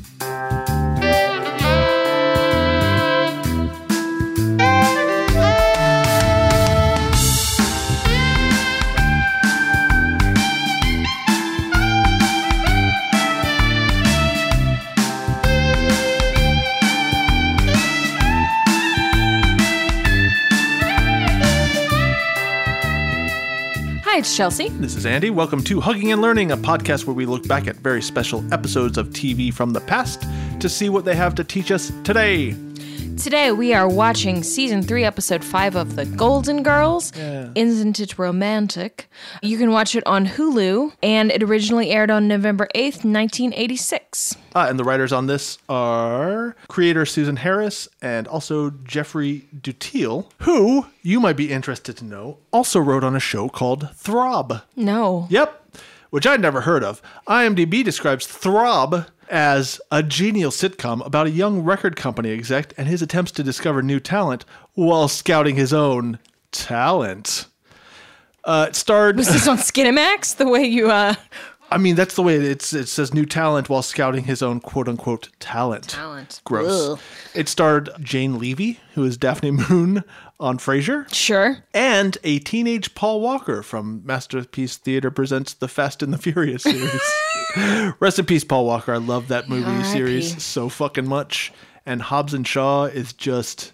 Mm-hmm. Chelsea. This is Andy. Welcome to Hugging and Learning, a podcast where we look back at very special episodes of TV from the past to see what they have to teach us today. Today we are watching season three, episode five of The Golden Girls. Isn't it romantic? You can watch it on Hulu, and it originally aired on November 8th, 1986. Ah, and the writers on this are creator Susan Harris and also Jeffrey Duteil, who, you might be interested to know, also wrote on a show called Throb. No. Yep, which I'd never heard of. IMDb describes Throb as a genial sitcom about a young record company exec and his attempts to discover new talent while scouting his own talent. Uh, it starred. Was this on Skinamax? The way you, uh. I mean, that's the way it's, it says new talent while scouting his own quote unquote talent. Talent. Gross. Ugh. It starred Jane Leeves, who is Daphne Moon on Frasier, Sure. and a teenage Paul Walker from Masterpiece Theater presents the Fast and the Furious series. Rest in peace, Paul Walker. I love that movie R.I.P. series so fucking much. And Hobbs and Shaw is just.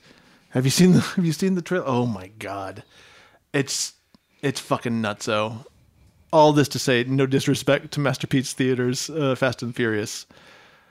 Have you seen the Have you seen the trailer? Oh my god, it's it's fucking nuts. nutso. All this to say, no disrespect to Masterpiece Theater's uh, Fast and Furious.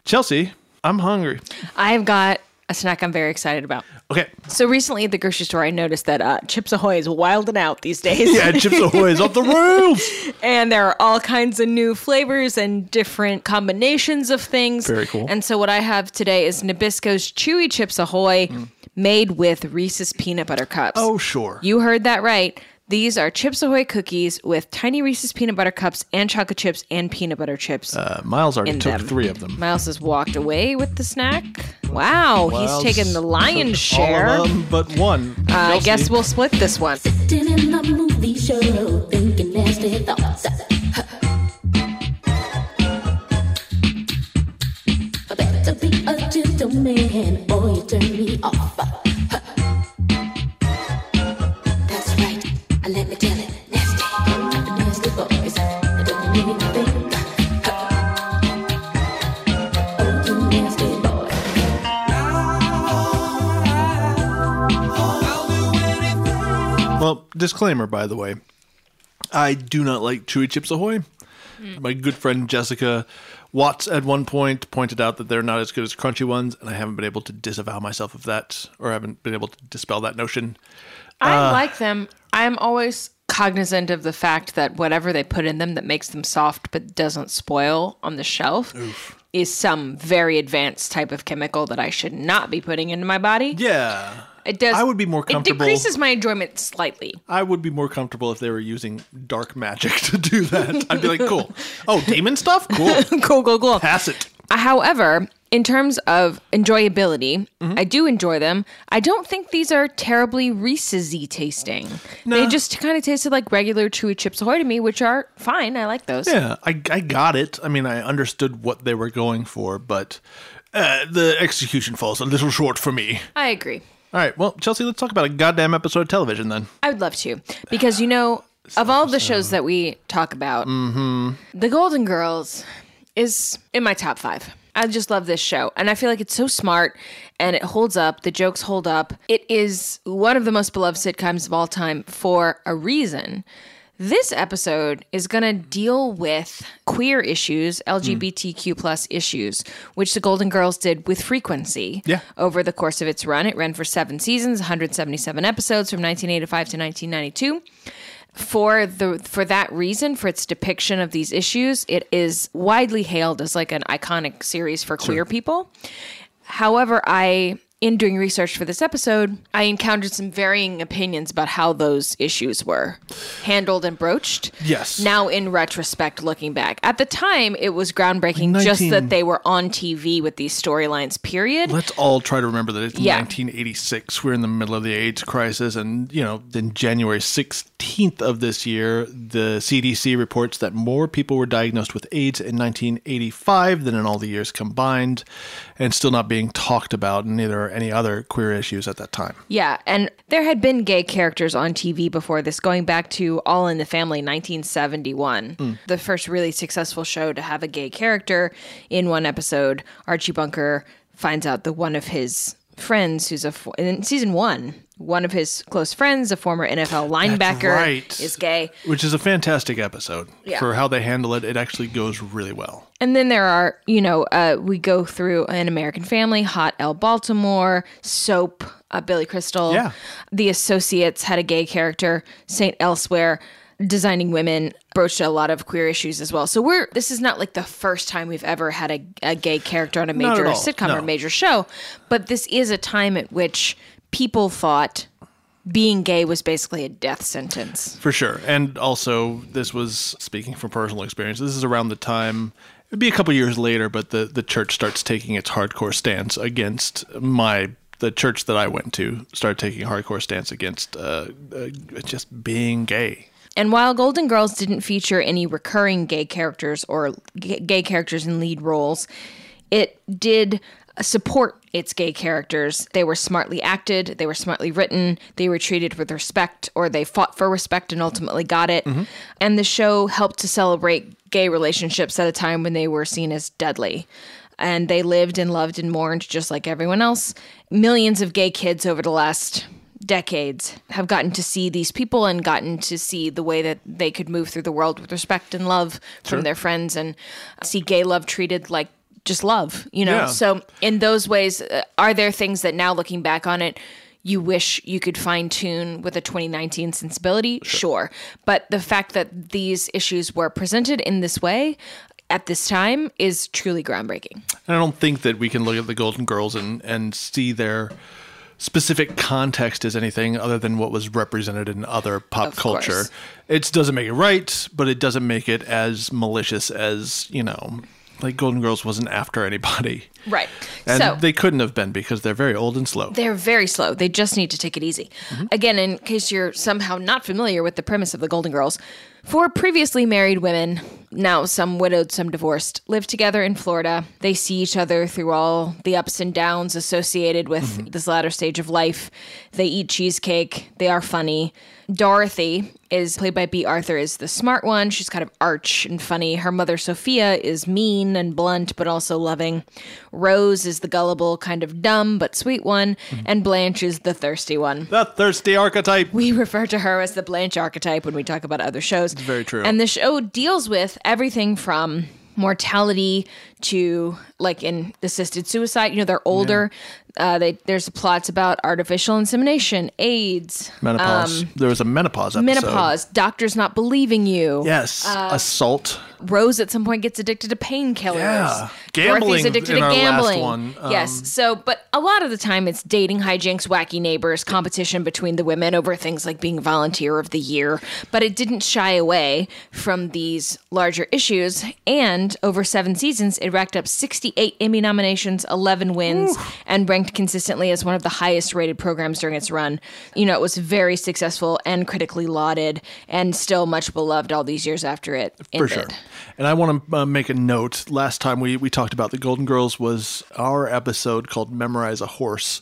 Chelsea, I'm hungry. I've got a snack I'm very excited about. Okay, So recently at the grocery store, I noticed that uh, Chips Ahoy is wilding out these days. yeah, Chips Ahoy is off the rails. and there are all kinds of new flavors and different combinations of things. Very cool. And so what I have today is Nabisco's Chewy Chips Ahoy made with Reese's peanut butter cups. Oh sure. You heard that right. These are Chips Ahoy cookies with tiny Reese's peanut butter cups and chocolate chips and peanut butter chips. Uh, Miles already in took them. three of them. Miles has walked away with the snack. Wow, Miles he's taken the lion's took share. All of them but one. Uh, I Chelsea. guess we'll split this one. Sitting in the movie show, thinking nasty thoughts. I better be a gentleman, or you turn me off. Well, disclaimer, by the way, I do not like Chewy Chips Ahoy. Hmm. My good friend Jessica Watts at one point pointed out that they're not as good as crunchy ones, and I haven't been able to disavow myself of that, or haven't been able to dispel that notion. I uh, like them. I'm always cognizant of the fact that whatever they put in them that makes them soft but doesn't spoil on the shelf is some very advanced type of chemical that I should not be putting into my body. Yeah, It does. I would be more comfortable- It decreases my enjoyment slightly. I would be more comfortable if they were using dark magic to do that. I'd be like, cool. Oh, demon stuff? Cool. cool, cool, cool. Pass it. However, in terms of enjoyability, Mm-hmm. I do enjoy them. I don't think these are terribly Reese's-y tasting. They just kind of tasted like regular chewy chips ahoy to me, which are fine. I like those. Yeah, I, I got it. I mean, I understood what they were going for, but uh, the execution falls a little short for me. I agree. All right, well, Chelsea, let's talk about a goddamn episode of television then. I would love to because you know of all the shows that we talk about, The Golden Girls is in my top five. I just love this show, and I feel like it's so smart and it holds up. The jokes hold up. It is one of the most beloved sitcoms of all time for a reason. This episode is going to deal with queer issues, hmm. LGBTQ plus issues, which the Golden Girls did with frequency Yeah. over the course of its run. It ran for seven seasons, 177 episodes from 1985 to 1992. For the for that reason, for its depiction of these issues, it is widely hailed as like an iconic series for queer people. However, I in doing research for this episode, I encountered some varying opinions about how those issues were handled and broached. Yes. Now, in retrospect, looking back, at the time, it was groundbreaking Like just that they were on TV with these storylines, period. Let's all try to remember that it's Yeah. 1986. We're in the middle of the AIDS crisis, and you know, then January 16th of this year, the CDC reports that more people were diagnosed with AIDS in 1985 than in all the years combined, and still not being talked about, and neither are any other queer issues at that time. Yeah, and there had been gay characters on TV before this, going back to All in the Family, 1971. Hmm. The first really successful show to have a gay character in one episode. Archie Bunker finds out that one of his friends, who's a in season one, one of his close friends, a former NFL linebacker, right. is gay. Which is a fantastic episode Yeah. for how they handle it. It actually goes really well. And then there are, you know, uh, we go through an American Family, Hot L Baltimore, Soap, uh, Billy Crystal. Yeah. The Associates had a gay character, Saint Elsewhere, Designing Women broached a lot of queer issues as well. So we're this is not like the first time we've ever had a, a gay character on a major sitcom or no. major show, but this is a time at which people thought being gay was basically a death sentence. For sure. And also, this was speaking from personal experience. This is around the time. It'd be a couple years later, but the the church starts taking its hardcore stance against my the church that I went to started taking a hardcore stance against uh, uh, just being gay. And while Golden Girls didn't feature any recurring gay characters or g- gay characters in lead roles, it did support its gay characters. They were smartly acted, they were smartly written, they were treated with respect, or they fought for respect and ultimately got it. And the show helped to celebrate gay relationships at a time when they were seen as deadly. And they lived and loved and mourned just like everyone else. Millions of gay kids over the last decades have gotten to see these people and gotten to see the way that they could move through the world with respect and love from their friends and see gay love treated like just love, you know? Yeah. So, in those ways, uh, are there things that now looking back on it, you wish you could fine tune with a 2019 sensibility? Sure. But the fact that these issues were presented in this way at this time is truly groundbreaking. And I don't think that we can look at the Golden Girls and, and see their specific context as anything other than what was represented in other pop Of culture. course. It doesn't make it right, but it doesn't make it as malicious as, you know, like Golden Girls wasn't after anybody. Right. And so, they couldn't have been because they're very old and slow. They're very slow. They just need to take it easy. Mm-hmm. Again, in case you're somehow not familiar with the premise of the Golden Girls, four previously married women, now some widowed, some divorced, live together in Florida. They see each other through all the ups and downs associated with mm-hmm. this latter stage of life. They eat cheesecake. They are funny. Dorothy is played by Bea Arthur is the smart one. She's kind of arch and funny. Her mother Sophia is mean and blunt but also loving. Rose is the gullible, kind of dumb but sweet one, mm-hmm. and Blanche is the thirsty one. the thirsty archetype. We refer to her as the Blanche archetype when we talk about other shows. It's very true. And the show deals with everything from mortality to like in assisted suicide. You know, they're older. Uh, they there's plots about artificial insemination, AIDS, menopause. there was a menopause episode. um, menopause, doctors not believing you. Yes. Uh, Assault. Rose at some point gets addicted to painkillers. Yeah. Dorothy's Gambling addicted to gambling. um, yes. So, but a lot of the time it's dating hijinks, wacky neighbors, competition between the women over things like being volunteer of the year. But it didn't shy away from these larger issues. And over seven seasons, it racked up 68 Emmy nominations, 11 wins, and ranked consistently as one of the highest rated programs during its run. You know, it was very successful and critically lauded and still much beloved all these years after it For ended. sure. And I want to uh, make a note. Last time we, we talked about the Golden Girls was our episode called Memorize a Horse,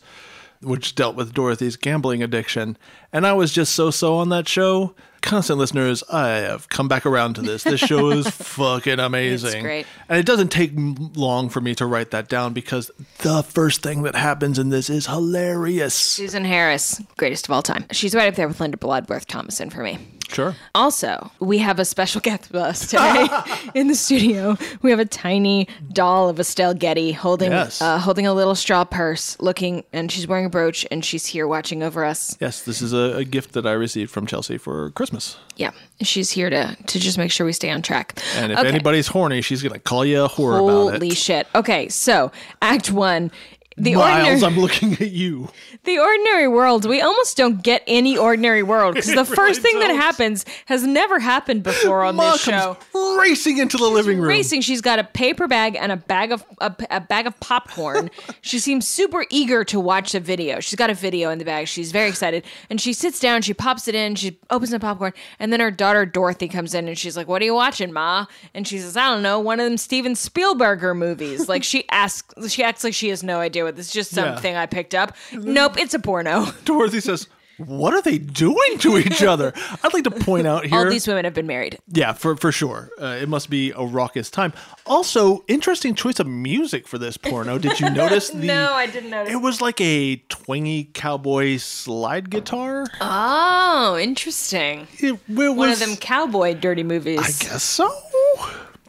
which dealt with Dorothy's gambling addiction. And I was just so so on that show. Constant listeners, I have come back around to this. This show is fucking amazing. great. And it doesn't take long for me to write that down because the first thing that happens in this is hilarious. Susan Harris, greatest of all time. She's right up there with Linda Bloodworth Thomason for me. Sure. Also, we have a special guest with us today in the studio. We have a tiny doll of Estelle Getty holding Yes. uh, holding a little straw purse, looking, and she's wearing a brooch, and she's here watching over us. Yes, this is a, a gift that I received from Chelsea for Christmas. Yeah, she's here to to just make sure we stay on track. And if Okay. anybody's horny, she's going to call you a whore about it. Holy shit. Okay, so Act One the Miles, ordinary, I'm looking at you. the ordinary world, we almost don't get any ordinary world because the We first really thing that don't. happens has never happened before on Ma this show. comes racing into the living room. Racing, she's got a paper bag and a bag of a, a bag of popcorn. she seems super eager to watch the video. She's got a video in the bag. She's very excited, and she sits down. She pops it in. She opens the popcorn, and then her daughter Dorothy comes in, and she's like, "What are you watching, Ma?" And she says, "I don't know, one of them Steven Spielberger movies." Like she asks, she acts like she has no idea what this. is Just something I picked up. Nope, it's a porno. Dorothy says, "What are they doing to each other?" I'd like to point out here. All these women have been married. yeah, for for sure. Uh, it must be a raucous time. Also, interesting choice of music for this porno. Did you notice the? No, I didn't notice. It was like a twangy cowboy slide guitar. Oh, interesting. It, it One of them cowboy dirty movies. I guess so.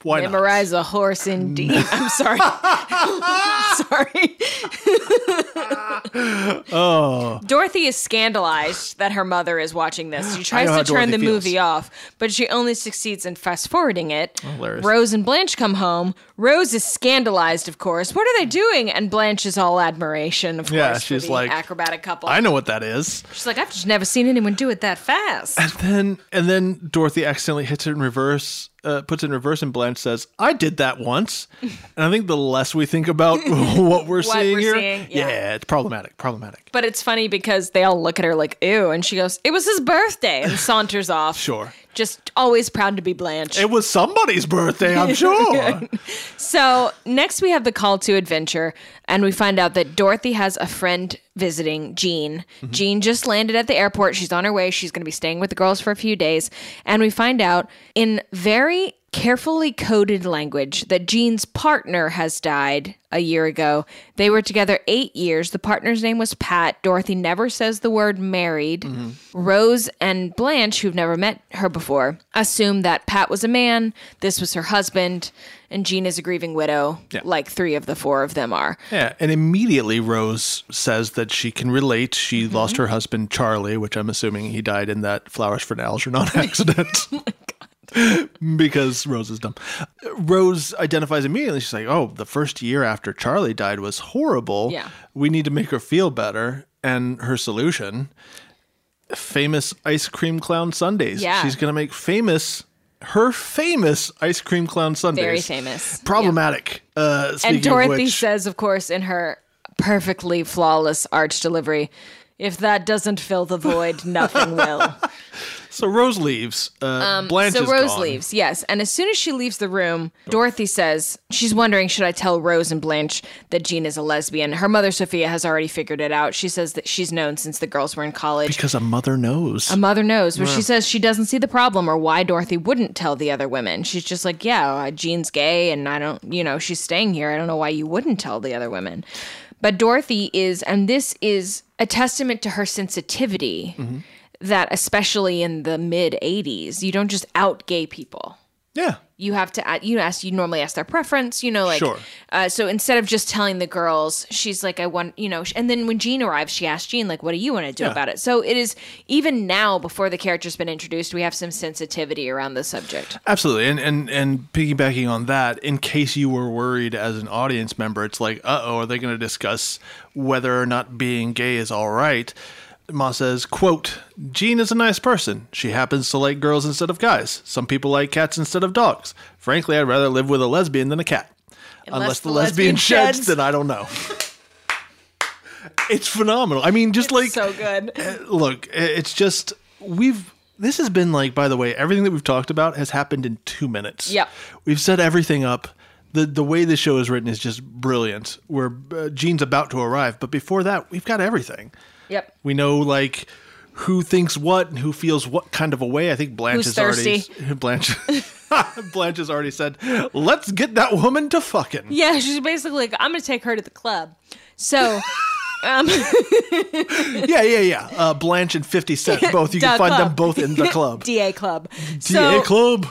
Why not? Memorize a horse indeed. I'm sorry. I'm sorry. oh. Dorothy is scandalized that her mother is watching this. She tries to turn the feels. movie off, but she only succeeds in fast forwarding it. Hilarious. Rose and Blanche come home. Rose is scandalized, of course. What are they doing? And Blanche is all admiration, of Yeah, course. she's like, acrobatic couple. I know what that is. She's like, I've just never seen anyone do it that fast. And then and then Dorothy accidentally hits it in reverse, uh, puts in reverse, and Blanche says, "I did that once." and I think the less we think about what we're seeing we're here, seeing, yeah. it's problematic. Problematic. But it's funny because they all look at her like, ew. And she goes, it was his birthday and saunters off. Sure. Just always proud to be Blanche. It was somebody's birthday, I'm sure. so next we have the call to adventure. And we find out that Dorothy has a friend visiting Jean. Mm-hmm. Jean just landed at the airport. She's on her way. She's going to be staying with the girls for a few days. And we find out in very carefully coded language that Jean's partner has died a year ago. They were together eight years. The partner's name was Pat. Dorothy never says the word married. Mm-hmm. Rose and Blanche, who've never met her before, assume that Pat was a man, this was her husband, and Jean is a grieving widow, Yeah. like three of the four of them are. yeah, and immediately Rose says that she can relate. She mm-hmm. lost her husband Charlie, which I'm assuming he died in that flowers for Algernon accident. Oh because Rose is dumb. Rose identifies immediately. She's like, "Oh, the first year after Charlie died was horrible. Yeah. we need to make her feel better." And her solution, famous ice cream clown sundaes. Yeah. she's gonna make famous her famous ice cream clown sundaes. Very famous. Problematic. Uh, And Dorothy which, says, of course, in her perfectly flawless arch delivery, if that doesn't fill the void, nothing will. so Rose leaves. Uh, Blanche Um, so is Rose gone. leaves, yes. And as soon as she leaves the room, Dorothy says she's wondering should I tell Rose and Blanche that Jean is a lesbian? Her mother Sophia has already figured it out. She says that she's known since the girls were in college. because a mother knows. A mother knows, but she says she doesn't see the problem or why Dorothy wouldn't tell the other women. She's just like, yeah, uh, Jean's gay, and I don't, you know, she's staying here. I don't know why you wouldn't tell the other women. But Dorothy is, and this is a testament to her sensitivity that, especially in the mid 80s, you don't just out gay people yeah. you have to you ask you normally ask their preference you know like Sure. uh, so instead of just telling the girls she's like i want you know and then when jean arrives she asks jean like what do you want to do Yeah. about it so it is even now before the character's been introduced we have some sensitivity around the subject Absolutely. And, and and piggybacking on that, in case you were worried as an audience member, it's like, uh oh, are they going to discuss whether or not being gay is all right? Ma says, quote, Jean is a nice person. She happens to like girls instead of guys. Some people like cats instead of dogs. Frankly, I'd rather live with a lesbian than a cat. Unless, the, lesbian, sheds, then I don't know. it's phenomenal. I mean, just like so good look, it's just we've this has been like by the way, everything that we've talked about has happened in 2 minutes. Yeah. We've set everything up. The the way the show is written is just brilliant. Where uh, Jean's about to arrive, but before that, we've got everything. Yep We know like who thinks what and who feels what kind of a way. I think Blanche Who's has already? Blanche Blanche has already said, "Let's get that woman to fucking." yeah she's basically like i'm gonna take her to the club so um, Yeah, yeah, yeah. Uh, Blanche and Fifty Cent, both. You can find club. them both in the club. da club DA so club.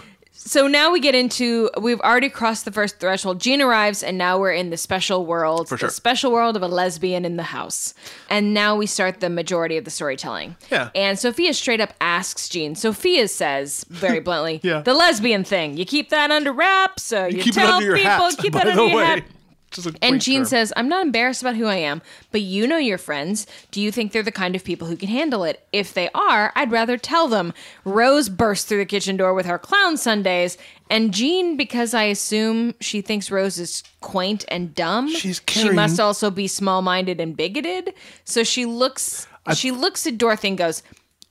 So now we get into we've already crossed the first threshold. Jean arrives, and now we're in the special world, sure. the special world of a lesbian in the house. And now we start the majority of the storytelling. Yeah. And Sophia straight up asks Jean. Sophia says very bluntly, Yeah. "The lesbian thing. You keep that under wraps. Uh, so you, keep it tell people hat, keep that under your hat." And term. says, I'm not embarrassed about who I am, but you know your friends. Do you think they're the kind of people who can handle it? If they are, I'd rather tell them. Rose bursts through the kitchen door with her clown Sundaes, and Jean, because I assume she thinks Rose is quaint and dumb, She's she must also be small-minded and bigoted. So she looks she looks at Dorothy and goes,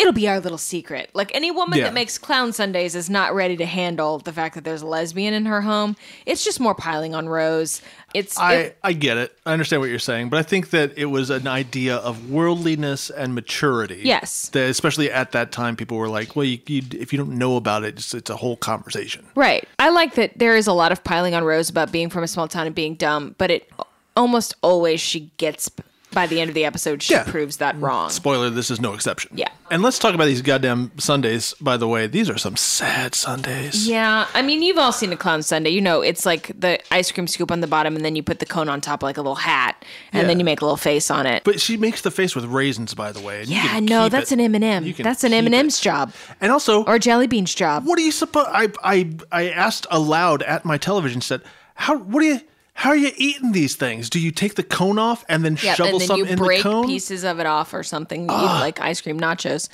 It'll be our little secret. Like any woman Yeah. that makes clown Sundaes is not ready to handle the fact that there's a lesbian in her home. It's just more piling on Rose. It's I, it- I get it. I understand what you're saying, but I think that it was an idea of worldliness and maturity. Yes. That especially at that time, people were like, "Well, you, you, if you don't know about it, it's, it's a whole conversation." Right. I like that there is a lot of piling on Rose about being from a small town and being dumb, but it almost always she gets by the end of the episode she Yeah. proves that wrong. Spoiler: This is no exception. Yeah. And let's talk about these goddamn Sundaes. By the way, these are some sad Sundaes. Yeah, I mean you've all seen a clown Sundae. You know, it's like the ice cream scoop on the bottom and then you put the cone on top like a little hat and then you make a little face on it. But she makes the face with raisins, by the way. and you yeah, can no, keep that's it. an M&M. You can That's an keep M&M's job And also, or Jelly Bean's job. what do you suppose? I I I asked aloud at my television set, how what do you how are you eating these things? Do you take the cone off and then Yeah, shovel and then some you in break the cone? pieces of it off or something. You eat ah. like ice cream nachos.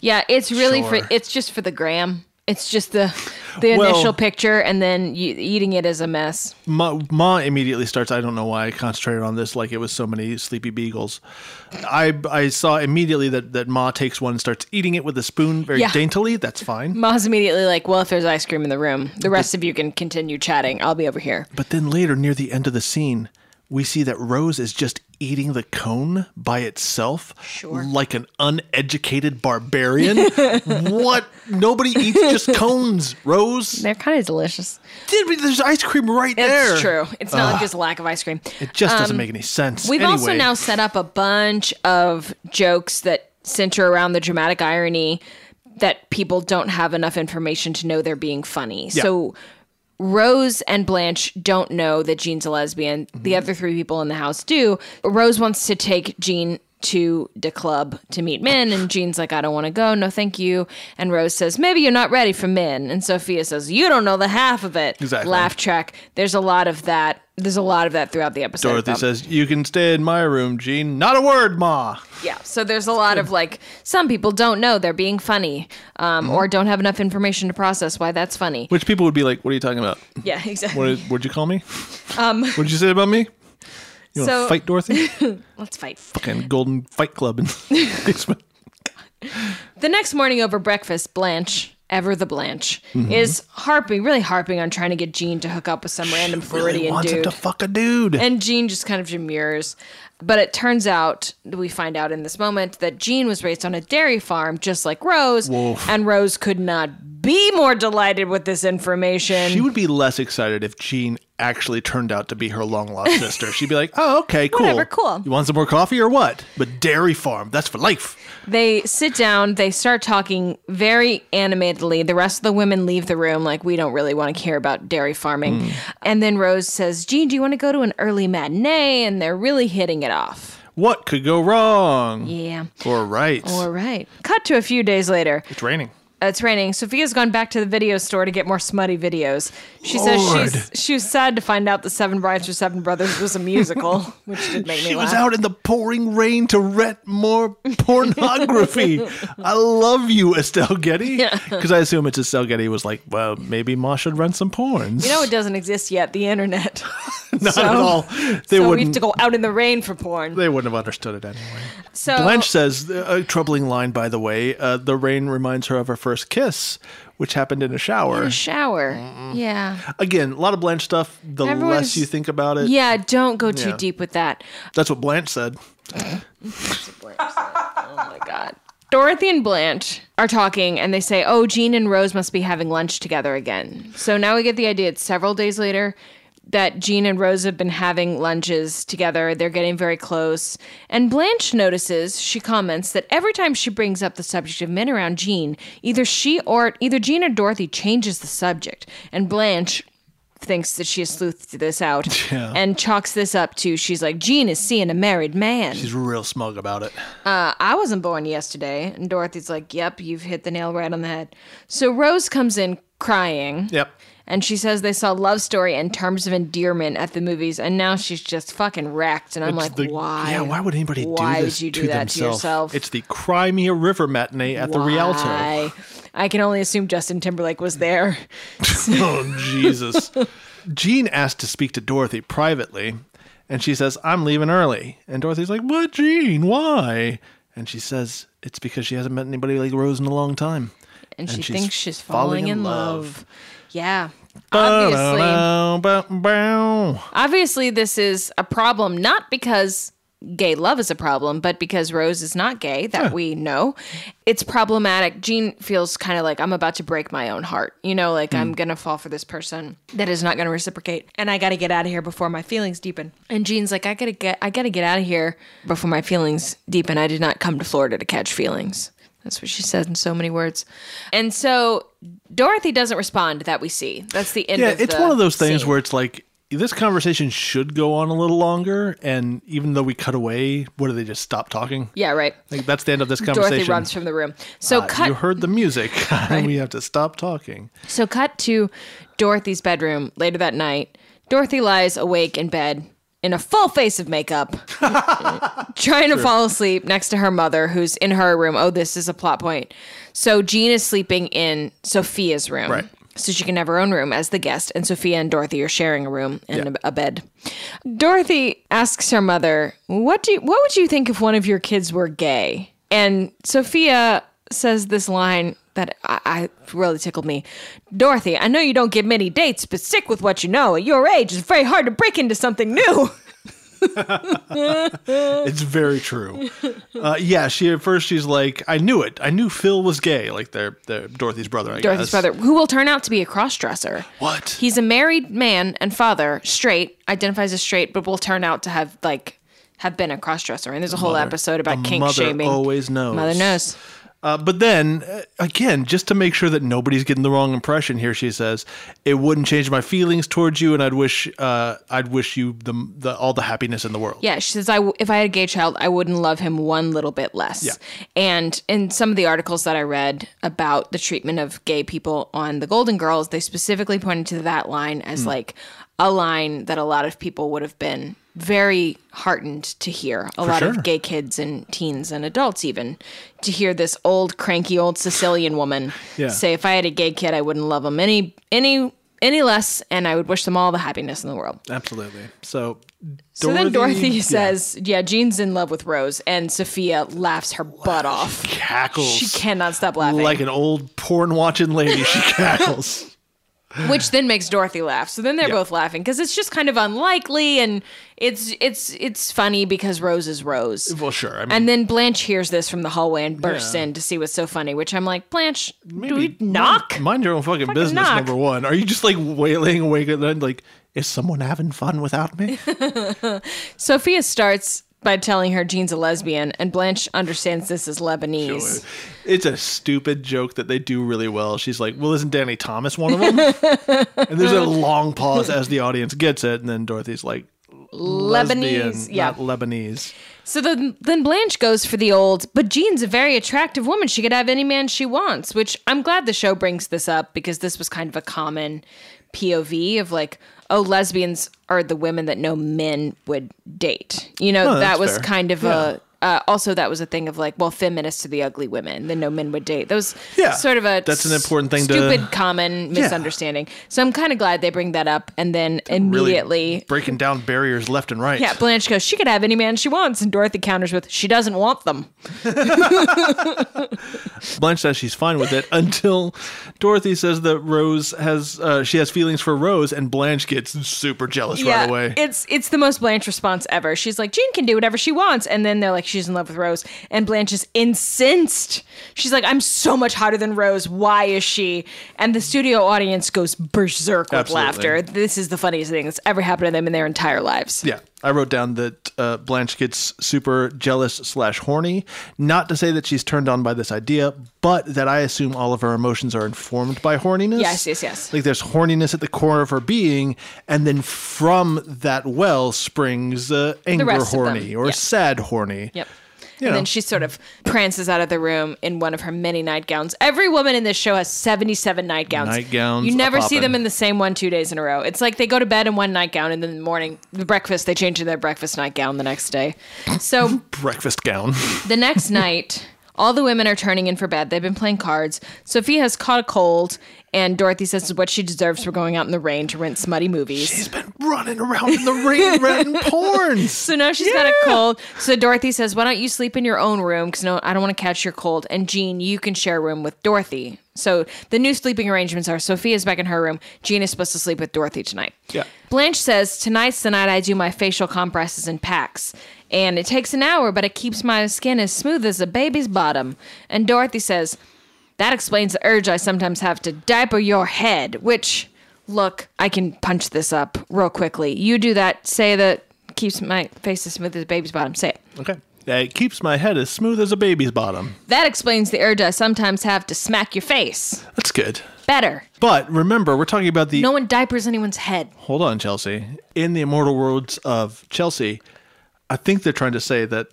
Yeah, it's really Sure. for it's just for the gram. It's just the the Well- initial picture, and then you, eating it is a mess. Ma, Ma immediately starts. I don't know why I concentrated on this like it was so many sleepy beagles. I I saw immediately that that Ma takes one and starts eating it with a spoon very Yeah. daintily. That's fine. Ma's immediately like, "Well, if there's ice cream in the room, the rest of you can continue chatting. I'll be over here." But then later, near the end of the scene, we see that Rose is just eating the cone by itself, Sure. like an uneducated barbarian. what? Nobody eats just cones, Rose. They're kind of delicious. Dude, There's ice cream right there. It's true. It's not like just a lack of ice cream. It just doesn't make any sense. Um, We've also now set up a bunch of jokes that center around the dramatic irony that people don't have enough information to know they're being funny. Yeah. So Rose and Blanche don't know that Jean's a lesbian. Mm-hmm. The other three people in the house do. Rose wants to take Jean to the club to meet men, and Jean's like, I don't want to go. No, thank you. And Rose says, Maybe you're not ready for men. And Sophia says, You don't know the half of it. Exactly. Laugh track. There's a lot of that. There's a lot of that throughout the episode. Dorothy says, "You can stay in my room, Jean. Not a word, Ma." Yeah. So there's a lot of like some people don't know they're being funny, um, Mm-hmm. or don't have enough information to process why that's funny. Which people would be like, "What are you talking about? Yeah, exactly. What what'd you call me? Um, what'd you say about me? You So- fight, Dorothy? Let's fight. Fucking Golden Fight Club in the. The next morning over breakfast, Blanche, ever the Blanche, Mm-hmm. is harping, really harping on trying to get Jean to hook up with some random Really Floridian wants him to fuck a dude. And Jean just kind of demurs. But it turns out, we find out in this moment, that Jean was raised on a dairy farm just like Rose. And Rose could not be more delighted with this information. she would be less excited if Jean actually turned out to be her long lost sister. She'd be like, "Oh, okay, cool. Whatever, cool. You want some more coffee or what?" But dairy farm, that's for life. They sit down, they start talking very animatedly. The rest of the women leave the room like we don't really want to care about dairy farming. Hmm. And then Rose says, Jean, do you want to go to an early matinee? And they're really hitting it off. What could go wrong? Yeah. Or right. All right. Cut to a few days later. it's raining. Uh, It's raining. Sophia's gone back to the video store to get more smutty videos. She Lord. says she's she was sad to find out the Seven Brides for Seven Brothers was a musical, which did make me She laugh. was out in the pouring rain to rent more pornography. I love you, Estelle Getty. Because I assume it's Estelle Getty was like, well, maybe Ma should rent some porns. you know it doesn't exist yet, the internet. Not so- at all. They so we have to go out in the rain for porn. They wouldn't have understood it anyway. So Blanche says a troubling line, by the way. Uh, the rain reminds her of her first kiss, which happened in a shower. a shower. Yeah. Again, a lot of Blanche stuff. The Everyone's- less you think about it, Yeah, don't go too Yeah. deep with that. that's what Blanche said. Oh my god. Dorothy and Blanche are talking and they say, Oh, Jean and Rose must be having lunch together again. So now we get the idea it's several days later that Jean and Rose have been having lunches together. They're getting very close. And Blanche notices, she comments that every time she brings up the subject of men around Jean, either she or either Jean or Dorothy changes the subject. And Blanche thinks that she has sleuthed this out Yeah. and chalks this up to she's like, Jean is seeing a married man. She's real smug about it. Uh, I wasn't born yesterday. And Dorothy's like, Yep, you've hit the nail right on the head. So Rose comes in crying. Yep. And she says they saw Love Story and Terms of Endearment at the movies, and now she's just fucking wrecked. And I'm It's like, the- why? Yeah, why would anybody Why do this would you do to that themselves? to yourself? It's the Cry Me a River matinee at the Rialto. Why? I can only assume Justin Timberlake was there. oh Jesus! Jean asked to speak to Dorothy privately, and she says, "I'm leaving early." And Dorothy's like, "What, Jean? Why?" And she says, "It's because she hasn't met anybody like Rose in a long time." And, she And she's thinks she's falling, in love. Yeah. Obviously, obviously, this is a problem not because gay love is a problem, but because Rose is not gay, that we know. It's problematic. Jean feels kind of like I'm about to break my own heart. You know, like I'm hmm. going to fall for this person that is not going to reciprocate. And I got to get out of here before my feelings deepen. And Jean's like, I got to get I got to get out of here before my feelings deepen. I did not come to Florida to catch feelings. That's what she said in so many words. And so Dorothy doesn't respond that we see. That's the end Yeah, it's one of those things scene. where it's like this conversation should go on a little longer, and even though we cut away, what do they just stop talking? Yeah, right. Like that's the end of this conversation. Dorothy runs from the room. So Uh, cut You heard the music, and we have to stop talking. So cut to Dorothy's bedroom later that night. Dorothy lies awake in bed in a full face of makeup, trying to fall asleep next to her mother, who's in her room. Oh, this is a plot point. So Jean is sleeping in Sophia's room. Right. So she can have her own room as the guest, and Sophia and Dorothy are sharing a room and Yeah. a, a bed. Dorothy asks her mother, "What do you, what would you think if one of your kids were gay?" And Sophia says this line that I, I really tickled me. Dorothy, I know you don't get many dates, but stick with what you know. At your age, it's very hard to break into something new. It's very true. Uh, yeah, she at first she's like, I knew it. I knew Phil was gay, like their, their Dorothy's brother. I Dorothy's guess. brother, who will turn out to be a crossdresser. What? He's a married man and father, straight, identifies as straight, but will turn out to have like have been a crossdresser. And there's a whole Mother- episode about kink mother shaming. always knows. Mother knows. Uh, but then uh, again, just to make sure that nobody's getting the wrong impression here, she says, "It wouldn't change my feelings towards you, and I'd wish, uh, I'd wish you the, the all the happiness in the world." Yeah, she says, I w- if I had a gay child, I wouldn't love him one little bit less. Yeah. And in some of the articles that I read about the treatment of gay people on the Golden Girls, they specifically pointed to that line as Hmm. like a line that a lot of people would have been very heartened to hear. A lot sure. of gay kids and teens and adults even to hear this old cranky old Sicilian woman Yeah. say, if I had a gay kid, I wouldn't love him any any any less, and I would wish them all the happiness in the world. Absolutely. So, So then Dorothy yeah, says, yeah. Jean's in love with Rose, and Sophia laughs her butt off. cackles. She cannot stop laughing, like an old porn watching lady. She cackles. Which then makes Dorothy laugh. So then they're Yeah. both laughing because it's just kind of unlikely, and it's it's it's funny because Rose is Rose. well, sure. I mean, And then Blanche hears this from the hallway and bursts Yeah. in to see what's so funny. Which I'm like, Blanche, do we knock? Mind, mind your own fucking, business. knock. Number one. Are you just like wailing awake at night? Like, is someone having fun without me? Sophia starts by telling her Jean's a lesbian, and Blanche understands this as Lebanese. It's a stupid joke that they do really well. She's like, "Well, isn't Danny Thomas one of them?" and there's a long pause as the audience gets it, and then Dorothy's like, Lebanese, lesbian, yeah. not Lebanese." So then, then Blanche goes for the old, but Jean's a very attractive woman. She could have any man she wants, which I'm glad the show brings this up because this was kind of a common POV of like, oh, lesbians are the women that no men would date. You know, Oh, that was fair. kind of a. Uh, also, that was a thing of like, well, feminists to the ugly women that no men would date. That was Yeah, sort of a that's an important thing to- stupid common misunderstanding. So I'm kind of glad they bring that up, and then immediately really breaking down barriers left and right. yeah, Blanche goes, she could have any man she wants. And Dorothy counters with, she doesn't want them. Blanche says she's fine with it until Dorothy says that Rose has uh, she has feelings for Rose, and Blanche gets super jealous right away. It's it's the most Blanche response ever. She's like, Jean can do whatever she wants. And then they're like, she's in love with Rose. And Blanche is incensed. She's like, I'm so much hotter than Rose. Why is she? And the studio audience goes berserk with Absolutely. laughter. This is the funniest thing that's ever happened to them in their entire lives. Yeah, I wrote down that uh, Blanche gets super jealous slash horny. Not to say that she's turned on by this idea, but that I assume all of her emotions are informed by horniness. Yes, yes, yes. Like there's horniness at the core of her being, and then from that well springs uh, anger rest of them. horny or Yeah. sad horny. Yep. You and know. then she sort of prances out of the room in one of her many nightgowns. Every woman in this show has 77 nightgowns. Nightgowns You never see them in the same one two days in a row. It's like they go to bed in one nightgown and then in the morning, the breakfast, they change to their breakfast nightgown the next day. So Breakfast gown. the next night, all the women are turning in for bed. They've been playing cards. Sophia has caught a cold, and Dorothy says it's what she deserves for going out in the rain to rent smutty movies. She's been running around in the rain renting porns. So now she's got a cold. So Dorothy says, "Why don't you sleep in your own room? Because no, I don't want to catch your cold. And Jean, you can share a room with Dorothy." So the new sleeping arrangements are: Sophia's back in her room. Jean is supposed to sleep with Dorothy tonight. Yeah. Blanche says, "Tonight's the night I do my facial compresses and packs." And it takes an hour, but it keeps my skin as smooth as a baby's bottom. And Dorothy says, That explains the urge I sometimes have to diaper your head, which, look, I can punch this up real quickly. You do that, say that keeps my face as smooth as a baby's bottom. Say it. Okay. It keeps my head as smooth as a baby's bottom. That explains the urge I sometimes have to smack your face. That's good. Better. But remember, we're talking about the. No one diapers anyone's head. Hold on, Chelsea. In the immortal words of Chelsea, I think they're trying to say that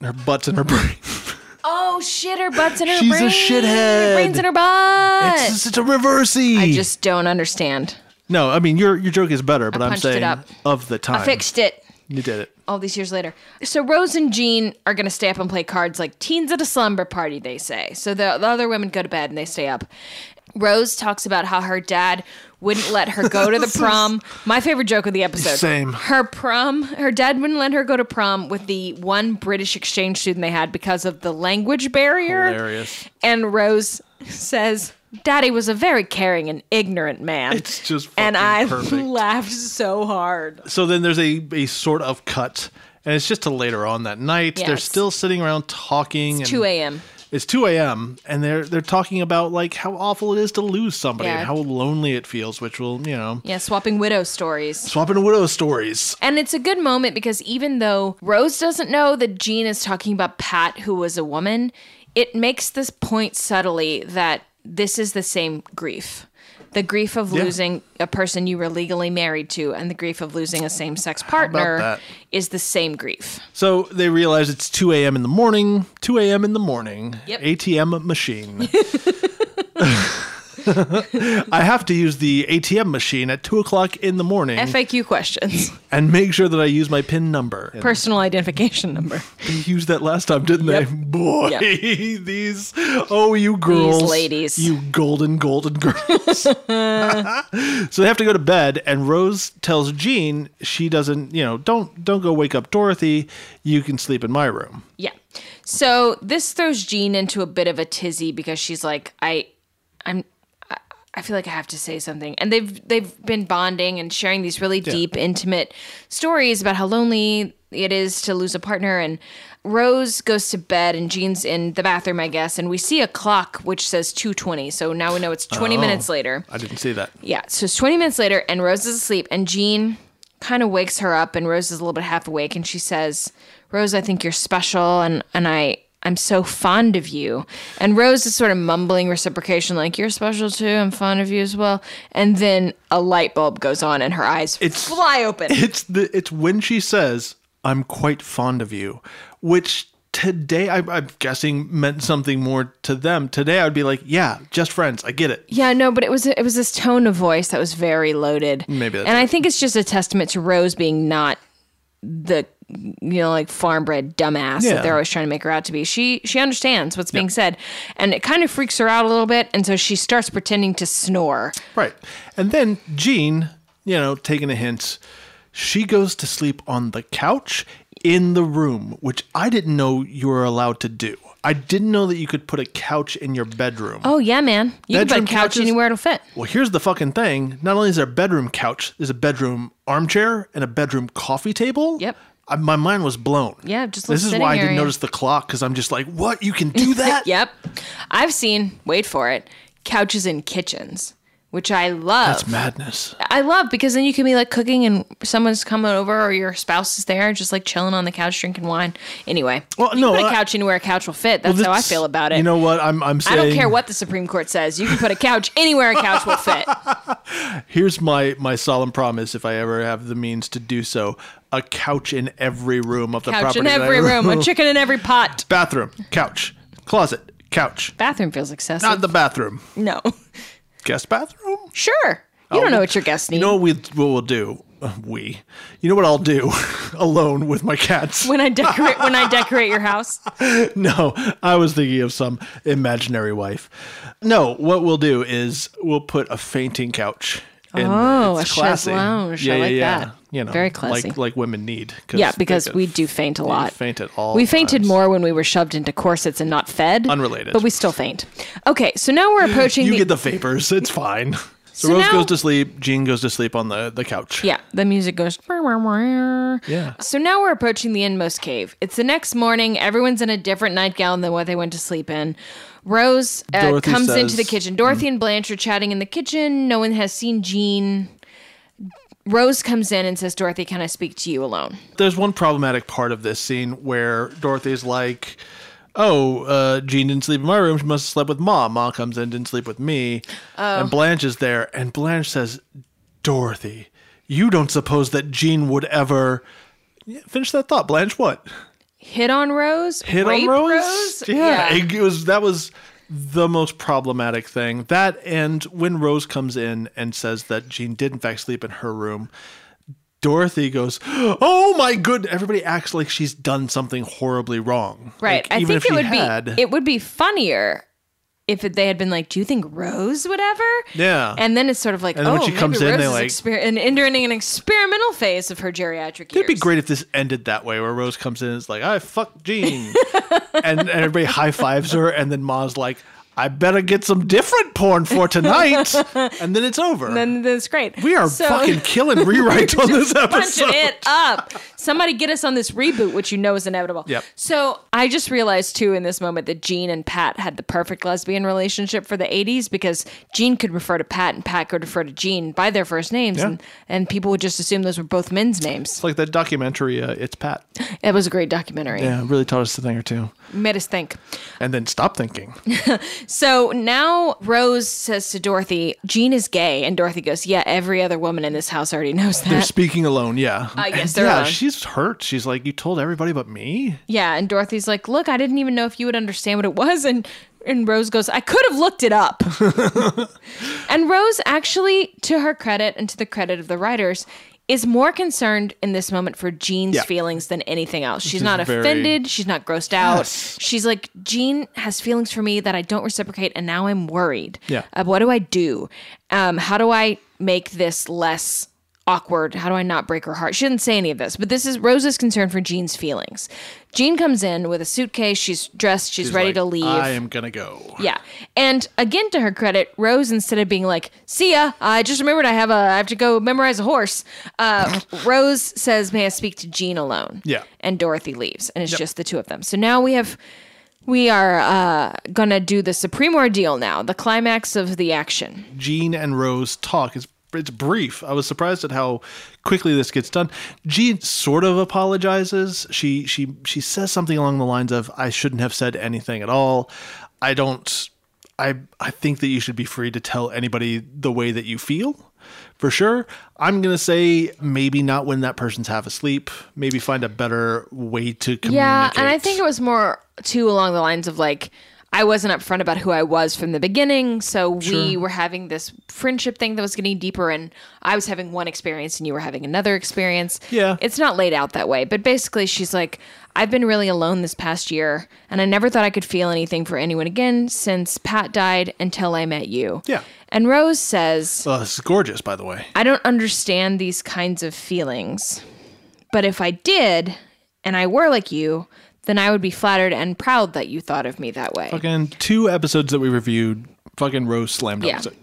her butt's in her brain. Oh shit, her butt's in her brain. She's a shithead. Her brain's in her butt. it's, it's a reversey. I just don't understand. no. I mean, your your joke is better, but I'm punched it saying up. of the time I fixed it. You did it. all these years later. So Rose and Jean are going to stay up and play cards like teens at a slumber party, they say. So the, the other women go to bed and they stay up. Rose talks about how her dad wouldn't let her go to the prom. My favorite joke of the episode. Same. Her prom, her dad wouldn't let her go to prom with the one British exchange student they had because of the language barrier. Hilarious. And Rose says, Daddy was a very caring and ignorant man. It's just and I perfect. laughed so hard. So then there's a, a sort of cut, and it's just to later on that night. They're still sitting around talking. and 2 a.m. It's 2 a.m. and they're they're talking about like how awful it is to lose somebody Yeah. and how lonely it feels, which will you know Yeah, swapping widow stories. swapping widow stories. And it's a good moment because even though Rose doesn't know that Jean is talking about Pat, who was a woman, it makes this point subtly that this is the same grief. The grief of Yeah. losing a person you were legally married to and the grief of losing a same sex partner is the same grief. So they realize it's 2 a.m. in the morning. 2 a.m. in the morning. Yep. ATM machine. I have to use the ATM machine at 2 o'clock in the morning FAQ questions, and make sure that I use my PIN number. And personal identification number. they used that last time, didn't Yep. they? Boy, Yep. these, oh, you girls. ladies. You golden, golden girls. so they have to go to bed, and Rose tells Jean she doesn't, you know, don't don't go wake up Dorothy. You can sleep in my room. Yeah. So this throws Jean into a bit of a tizzy because she's like, I, I'm, I- feel like I have to say something. And they've they've been bonding and sharing these really deep, intimate stories about how lonely it is to lose a partner. And Rose goes to bed, and Jean's in the bathroom, I guess. And we see a clock which says two twenty. So now we know it's twenty Oh. minutes later. I didn't see that. Yeah, so it's 20 minutes later, and Rose is asleep, and Jean kind of wakes her up, and Rose is a little bit half awake, and she says, Rose, I think you're special, and, and I, I'm so fond of you. And Rose is sort of mumbling reciprocation, like, You're special too, I'm fond of you as well. And then a light bulb goes on, and her eyes It's- fly open. It's the it's when she says, "I'm quite fond of you," which today I, I'm guessing meant something more to them. Today I'd be like, "Yeah, just friends. I get it." Yeah, no, but it was it was this tone of voice that was very loaded. Maybe that's and I think it's just a testament to Rose being not the you know like farm bred dumbass Yeah. that they're always trying to make her out to be. She she understands what's being said, and it kind of freaks her out a little bit, and so she starts pretending to snore. Right. And then Jean, you know, taking a hint, she goes to sleep on the couch in the room, which I didn't know you were allowed to do. I didn't know that you could put a couch in your bedroom. Oh yeah, man, you can Bedroom put a couch couches- anywhere it'll fit. Well, here's the fucking thing. Not only is there a bedroom couch, there's a bedroom armchair and a bedroom coffee table. Yep. I, my mind was blown. Yeah, just this is why I didn't area. notice the clock because I'm just like, what? You can do that? Yep, I've seen. Wait for it. Couches in kitchens. Which I love. That's madness. I love because then you can be like cooking and someone's coming over or your spouse is there, just like chilling on the couch drinking wine. Anyway, Well, no, put a I- couch anywhere a couch will fit. That's how I feel about it. You know what? I'm I'm I don't care what the Supreme Court says. You can put a couch anywhere a couch will fit. Here's my my solemn promise if I ever have the means to do so. A couch in every room of the Couch property. in every room, a chicken in every pot. Bathroom, couch, closet, couch. Bathroom feels excessive. Not the bathroom. no. Guest bathroom? Sure. You don't know what your guests need. You know what, we, what we'll do? Uh, We. You know what I'll do alone with my cats? when I decorate when I decorate your house. no, I was thinking of some imaginary wife. No, what we'll do is we'll put a fainting couch. There. Oh, It's a chaise classy. lounge. I like that. You know, Very classy. Like like women need. Yeah, because we do faint a lot. Faint at all. We fainted times. more when we were shoved into corsets and not fed. Unrelated. But we still faint. Okay, so now we're approaching You the get the vapors. It's fine. So, So Rose now- goes to sleep. Jean goes to sleep on the, the couch. Yeah, the music goes. Yeah. So now we're approaching the inmost cave. It's the next morning. Everyone's in a different nightgown than what they went to sleep in. Rose uh, comes says- into the kitchen. Dorothy and Blanche are chatting in the kitchen. No one has seen Jean. Rose comes in and says, Dorothy, can I speak to you alone? There's one problematic part of this scene where Dorothy's like, "Oh, uh, Jean didn't sleep in my room. She must have slept with Mom. Mom comes in, didn't sleep with me." Oh. And Blanche is there, and Blanche says, "Dorothy, you don't suppose that Jean would ever." Yeah, finish that thought, Blanche. What? Hit on Rose? hit on Rose? Yeah. It, it was that was the most problematic thing. That and when Rose comes in and says that Jean did in fact sleep in her room, Dorothy goes, "Oh my good!" Everybody acts like she's done something horribly wrong. Right. Like, I think it would had, be it would be funnier if it, they had been like, "Do you think Rose would ever?" Yeah. And then it's sort of like, And "Oh, when she maybe comes in, Rose they is like- exper- and entering an experimental phase of her geriatric years." It'd be great if this ended that way, where Rose comes in and is like, "I fuck Jean," and, and everybody high fives her, and then Ma's like, "I better get some different porn for tonight," and then it's over. Then that's great. we are So- fucking killing rewrites on this episode. punching it up. Somebody get us on this reboot, which you know is inevitable. Yep. So I just realized too in this moment that Jean and Pat had the perfect lesbian relationship for the 80s because Jean could refer to Pat and Pat could refer to Jean by their first names, Yeah. and, and people would just assume those were both men's names. It's like that documentary, uh, It's Pat. It was a great documentary. Yeah, it really taught us a thing or two. Made us think. And then stop thinking. So now Rose says to Dorothy, Jean is gay. And Dorothy goes, Yeah, every other woman in this house already knows that. They're speaking alone, yeah. I guess they're yeah, alone. she's hurt. She's like, You told everybody but me? Yeah, and Dorothy's like, "Look, I didn't even know if you would understand what it was." And and Rose goes, "I could have looked it up." and Rose actually, to her credit and to the credit of the writers, is more concerned in this moment for Jean's Yeah. feelings than anything else. She's not very- offended, she's not grossed out. Yes. She's like, "Jean has feelings for me that I don't reciprocate and now I'm worried." Yeah. Uh, what do I do? Um, how do I make this less awkward? How do I not break her heart? She didn't say any of this, but this is Rose's concern for Jean's feelings. Jean comes in with a suitcase. She's dressed. She's, She's ready like, to leave. I am going to go. yeah, and again, to her credit, Rose instead of being like, "See ya," I just remembered I have a I have to go memorize a horse. Uh, Rose says, "May I speak to Jean alone?" Yeah. and Dorothy leaves, and it's just the two of them. So now we have. We are uh, gonna do the supreme ordeal now, the climax of the action. Jean and Rose talk. It's it's brief. I was surprised at how quickly this gets done. Jean sort of apologizes. She she she says something along the lines of I shouldn't have said anything at all. I don't I I think that you should be free to tell anybody the way that you feel. For sure. I'm going to say maybe not when that person's half asleep. Maybe find a better way to communicate. Yeah, and I think it was more too along the lines of like I wasn't upfront about who I was from the beginning, so we were having this friendship thing that was getting deeper, and I was having one experience and you were having another experience. Yeah. it's not laid out that way, but basically, she's like, I've been really alone this past year, and I never thought I could feel anything for anyone again since Pat died until I met you. Yeah. and Rose says. Oh, this is gorgeous, by the way. I don't understand these kinds of feelings. But if I did, and I were like you, then I would be flattered and proud that you thought of me that way. Fucking two episodes that we reviewed. Fucking Rose slammed Yeah. it.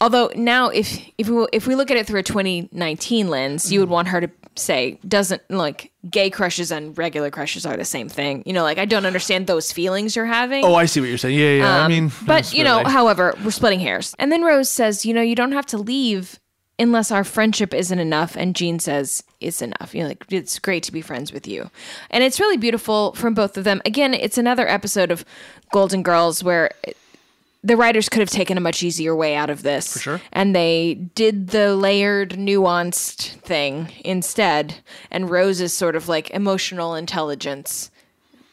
Although now, if if we if we look at it through a 2019 lens, you would want her to say doesn't like gay crushes and regular crushes are the same thing. You know, like I don't understand those feelings you're having. Oh, I see what you're saying. Yeah, yeah. I mean, Um, but you know, however, we're splitting hairs. And then Rose says, you know, you don't have to leave unless our friendship isn't enough. And Jean says, it's enough. You know, like it's great to be friends with you. And it's really beautiful from both of them. Again, it's another episode of Golden Girls where the writers could have taken a much easier way out of this. For sure. And they did the layered, nuanced thing instead. And Rose's sort of like emotional intelligence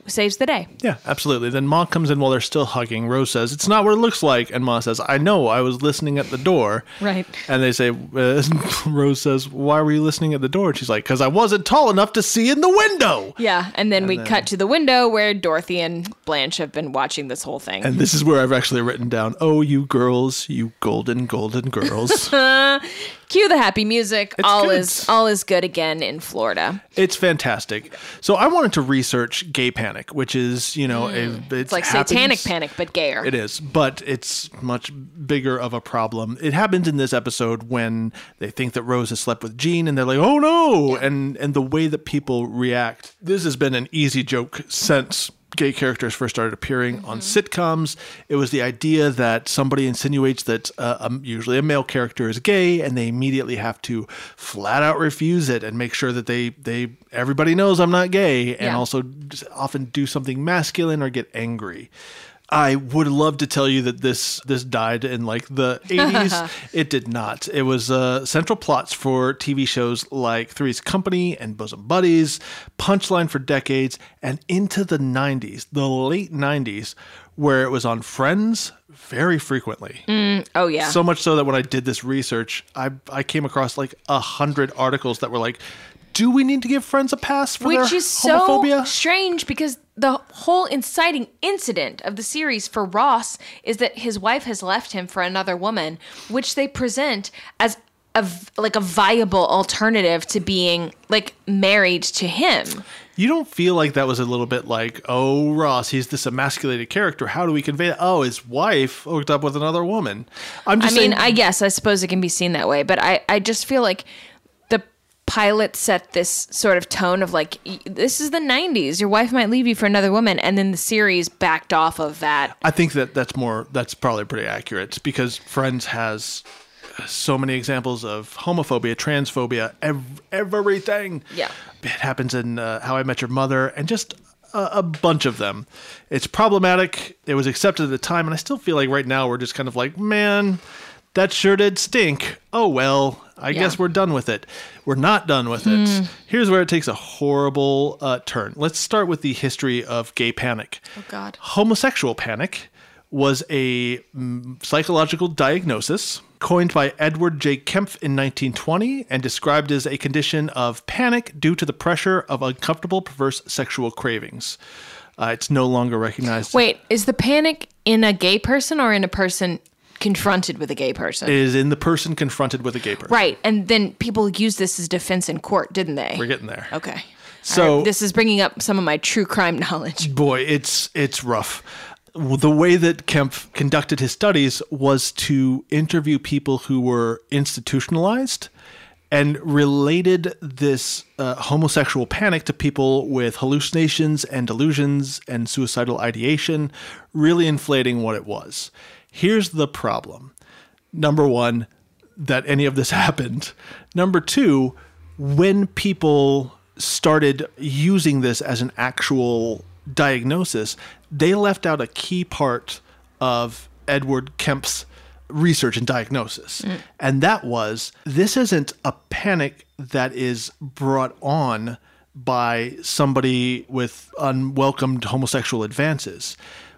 saves the day. Yeah, absolutely. Then Ma comes in while they're still hugging. Rose says, "It's not what it looks like," and Ma says, "I know. I was listening at the door." Right. And they say, uh, Rose says, "Why were you listening at the door?" And she's like, "Because I wasn't tall enough to see in the window." Yeah, and then we cut to the window where Dorothy and Blanche have been watching this whole thing. And this is where I've actually written down, "Oh, you girls, you golden, golden girls." Cue the happy music. all good. is all is good again in Florida. it's fantastic. So I wanted to research gay panic, which is, you know, a, it's, Mm. It's like happens- satanic panic, but gayer. It is, but it's much bigger of a problem. It happens in this episode when they think that Rose has slept with Jean, and they're like, "Oh no!" and and the way that people react. This has been an easy joke since gay characters first started appearing on sitcoms. It was the idea that somebody insinuates that uh, um, usually a male character is gay, and they immediately have to flat out refuse it and make sure that they they everybody knows I'm not gay, and Yeah. also often do something masculine or get angry. I would love to tell you that this this died in like the 80s. it did not. It was uh, central plots for TV shows like Three's Company and Bosom Buddies, Punchline for decades, and into the 90s, the late 90s, where it was on Friends very frequently. oh yeah. So much so that when I did this research, I I came across like a hundred articles that were like, "Do we need to give Friends a pass for which is so homophobia?" strange because the whole inciting incident of the series for Ross is that his wife has left him for another woman, which they present as a like a viable alternative to being like married to him. You don't feel like that was a little bit like, oh, Ross, he's this emasculated character. How do we convey that? Oh, his wife hooked up with another woman. I'm I just mean, saying, I guess I suppose it can be seen that way, but I I just feel like pilot set this sort of tone of like this is the 90s your wife might leave you for another woman and then the series backed off of that I think that that's more, that's probably pretty accurate because Friends has so many examples of homophobia, transphobia, ev- everything. Yeah. It happens in uh, How I Met Your Mother and just a, a bunch of them. It's problematic. It was accepted at the time, and I still feel like right now we're just kind of like, man, that sure did stink. Oh well, I Yeah. guess we're done with it. We're not done with it. Here's where it takes a horrible uh, turn. Let's start with the history of gay panic. Oh, God. Homosexual panic was a mm, psychological diagnosis coined by Edward J. Kempf in 1920 and described as a condition of panic due to the pressure of uncomfortable, perverse sexual cravings. Uh, it's no longer recognized. Wait, is the panic in a gay person or in a person confronted with a gay person? Is in the person confronted with a gay person. right, and then people used this as defense in court, didn't they? We're getting there. okay. So- this is bringing up some of my true crime knowledge. boy, it's it's rough. The way that Kempf conducted his studies was to interview people who were institutionalized and related this uh, homosexual panic to people with hallucinations and delusions and suicidal ideation, really inflating what it was. Here's the problem. Number one, that any of this happened. Number two, when people started using this as an actual diagnosis, they left out a key part of Edward Kempf's research and diagnosis. Mm. And that was this isn't a panic that is brought on by somebody with unwelcomed homosexual advances.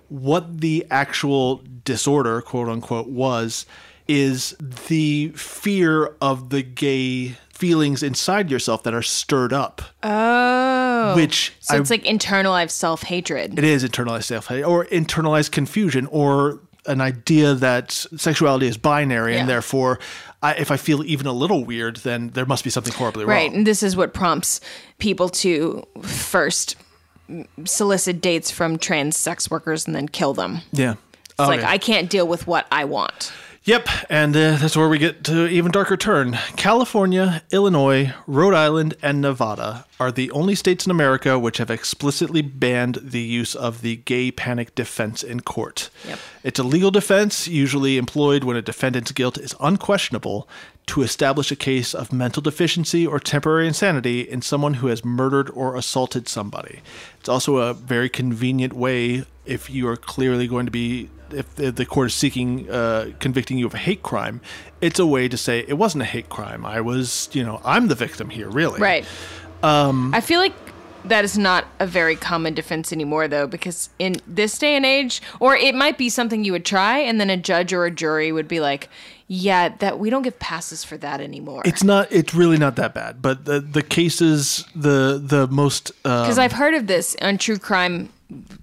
What the actual disorder, quote unquote, was is the fear of the gay feelings inside yourself that are stirred up. Oh. Which so I- it's like internalized self hatred. It is internalized self hate or internalized confusion or an idea that sexuality is binary Yeah. and therefore I, if I feel even a little weird, then there must be something horribly Right, wrong. Right. And this is what prompts people to first solicit dates from trans sex workers and then kill them. Yeah. It's Oh, like yeah. I can't deal with what I want. Yep, and uh, that's where we get to even darker turn. California, Illinois, Rhode Island, and Nevada are the only states in America which have explicitly banned the use of the gay panic defense in court. Yep. It's a legal defense usually employed when a defendant's guilt is unquestionable to establish a case of mental deficiency or temporary insanity in someone who has murdered or assaulted somebody. It's also a very convenient way if you are clearly going to be if the court is seeking uh, convicting you of a hate crime, it's a way to say it wasn't a hate crime. I was, you know, I'm the victim here, really. Right. Um, I feel like that is not a very common defense anymore, though, because in this day and age, or it might be something you would try, and then a judge or a jury would be like, "Yeah, that we don't give passes for that anymore." It's not. It's really not that bad. But the the cases, the the most. Uh, because I've heard of this on true crime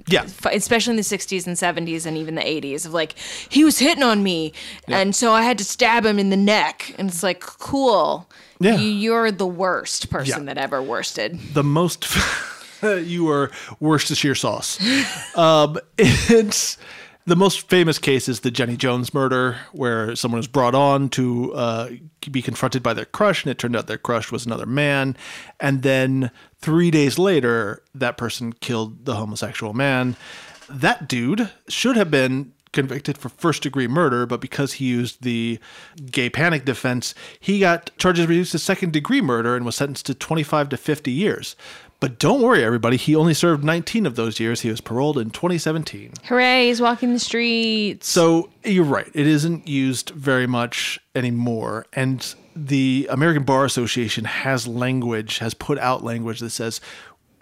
yeah. especially in the 60s and 70s and even the 80s of like he was hitting on me and so i had to stab him in the neck and it's like cool Yeah. you, you're the worst person Yeah. that ever worsted the most you are Worcestershire sauce. um, it's the most famous case is the Jenny Jones murder, where someone was brought on to uh, be confronted by their crush, and it turned out their crush was another man. And then three days later, that person killed the homosexual man. That dude should have been convicted for first degree murder, but because he used the gay panic defense, he got charges reduced to second degree murder and was sentenced to 25 to 50 years. But don't worry, everybody, he only served 19 of those years. He was paroled in 2017. hooray he's walking the streets So you're right. It isn't used very much anymore. And the American Bar Association has language, has put out language that says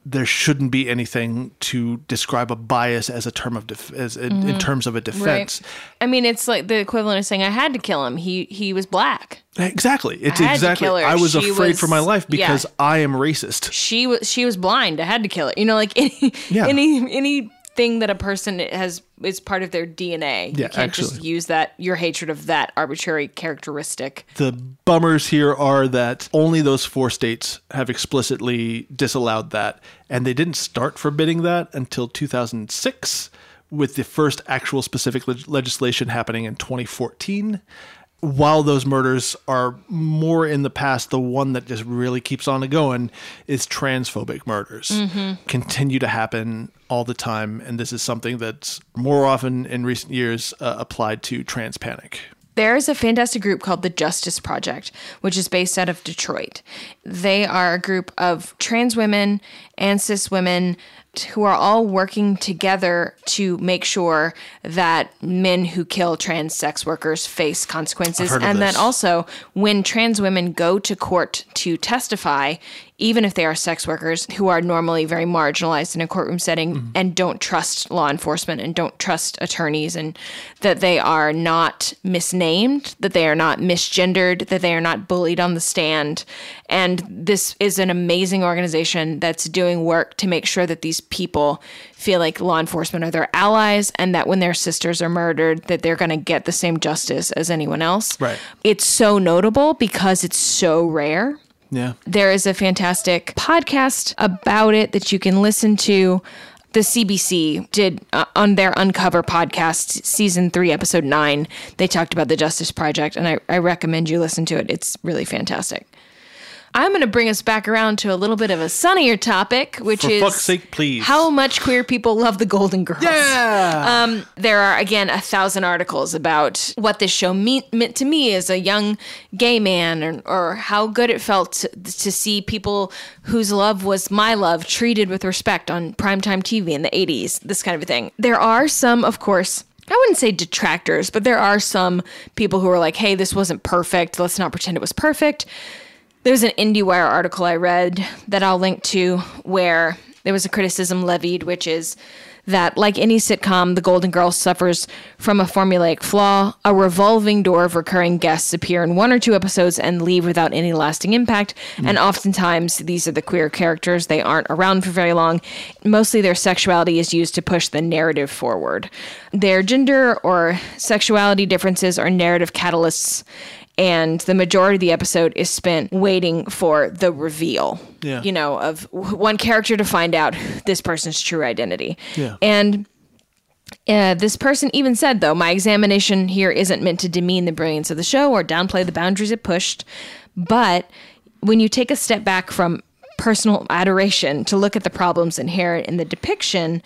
there shouldn't be anything to describe a bias as a term of def- as in, in mm-hmm. terms of a defense. i mean it's like the equivalent of saying i had to kill him he he was black Exactly. It's I exactly. her. I was She afraid for my life yeah. because I am racist. she was she was blind i had to kill it you know like any Yeah. any anything that a person has is part of their dna Yeah, you can't just actually. use that your hatred of that arbitrary characteristic The bummers here are that only those four states have explicitly disallowed that, and they didn't start forbidding that until 2006, with the first actual specific leg- legislation happening in 2014. While those murders are more in the past, the one that just really keeps on going is transphobic murders. Continue to happen all the time, and this is something that's more often in recent years uh, applied to trans panic. There's a fantastic group called the Justice Project, which is based out of Detroit. They are a group of trans women and cis women who are all working together to make sure that men who kill trans sex workers face consequences. I've heard of And that also, when trans women go to court to testify, even if they are sex workers who are normally very marginalized in a courtroom setting Mm-hmm. and don't trust law enforcement and don't trust attorneys, and that they are not misnamed, that they are not misgendered, that they are not bullied on the stand. And this is an amazing organization that's doing work to make sure that these people feel like law enforcement are their allies and that when their sisters are murdered that they're going to get the same justice as anyone else. Right. It's so notable because it's so rare. Yeah. There is a fantastic podcast about it that you can listen to. The CBC did uh, on their Uncover podcast, season three, episode nine. They talked about the Justice Project, and I, I recommend you listen to it. It's really fantastic. I'm going to bring us back around to a little bit of a sunnier topic, which For is fuck's sake, please. how much queer people love the Golden Girls. Yeah. Um, there are again a thousand articles about what this show mean, meant to me as a young gay man, or, or how good it felt to, to see people whose love was my love treated with respect on primetime TV in the '80s. This kind of a thing. There are some, of course. I wouldn't say detractors, but there are some people who are like, "Hey, this wasn't perfect. Let's not pretend it was perfect." There's an IndieWire article I read that I'll link to where there was a criticism levied, which is that, like any sitcom, The Golden Girls suffers from a formulaic flaw. A revolving door of recurring guests appear in one or two episodes and leave without any lasting impact. Hmm. And oftentimes, these are the queer characters. They aren't around for very long. Mostly, their sexuality is used to push the narrative forward. Their gender or sexuality differences are narrative catalysts and the majority of the episode is spent waiting for the reveal Yeah. you know of one character to find out this person's true identity Yeah. and Uh, this person even said, though, my examination here isn't meant to demean the brilliance of the show or downplay the boundaries it pushed. But when you take a step back from personal adoration to look at the problems inherent in the depiction,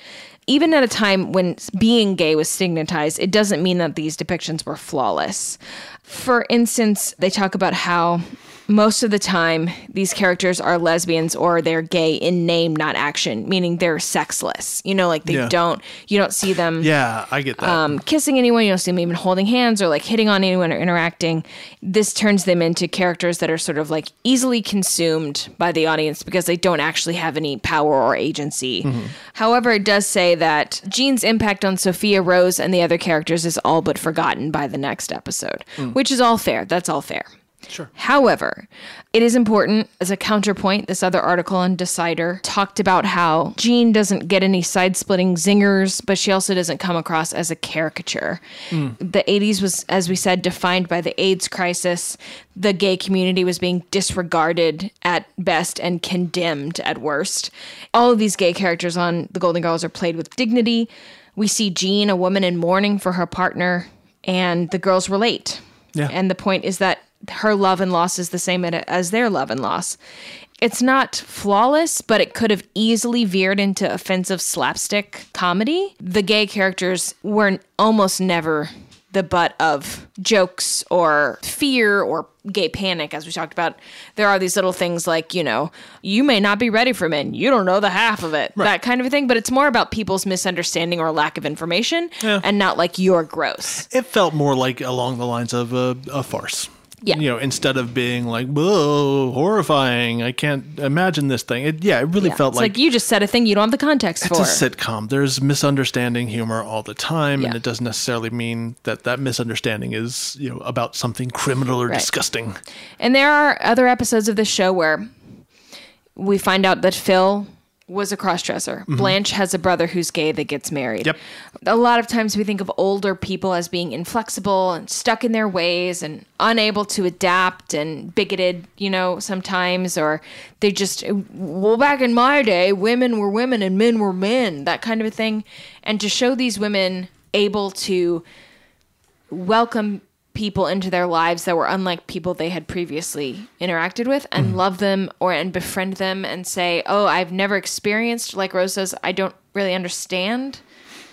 even at a time when being gay was stigmatized, it doesn't mean that these depictions were flawless. For instance, they talk about how most of the time these characters are lesbians or they're gay in name not action meaning they're sexless you know like they Yeah. don't you don't see them Yeah, I get that. um, kissing anyone. You don't see them even holding hands or like hitting on anyone or interacting. This turns them into characters that are sort of like easily consumed by the audience because they don't actually have any power or agency. However, it does say that Jean's impact on Sophia, Rose, and the other characters is all but forgotten by the next episode, which is all fair. That's all fair. Sure. However, it is important as a counterpoint. This other article on Decider talked about how Jean doesn't get any side splitting zingers, but she also doesn't come across as a caricature. Hmm. The 80s was, as we said, defined by the AIDS crisis. The gay community was being disregarded at best and condemned at worst. All of these gay characters on The Golden Girls are played with dignity. We see Jean, a woman in mourning for her partner, and the girls relate. Yeah. And the point is that her love and loss is the same as their love and loss. It's not flawless, but it could have easily veered into offensive slapstick comedy. The gay characters were almost never the butt of jokes or fear or gay panic, as we talked about. There are these little things like, you know, you may not be ready for men. You don't know the half of it. That kind of thing. But it's more about people's misunderstanding or lack of information Yeah. and not like you're gross. it felt more like along the lines of a, a farce. Yeah. You know, instead of being like, whoa, horrifying, I can't imagine this thing. It, yeah, it really Yeah. felt it's like, like, you just said a thing you don't have the context it's for. It's a sitcom. There's misunderstanding humor all the time, and it doesn't necessarily mean that that misunderstanding is, you know, about something criminal or Right. disgusting. And there are other episodes of this show where we find out that Phil was a crossdresser. Mm-hmm. Blanche has a brother who's gay that gets married. Yep. A lot of times we think of older people as being inflexible and stuck in their ways and unable to adapt and bigoted, you know, sometimes, or they just, well, back in my day, women were women and men were men, that kind of a thing. And to show these women able to welcome people into their lives that were unlike people they had previously interacted with and love them or and befriend them and say, "Oh, I've never experienced like Rose says, I don't really understand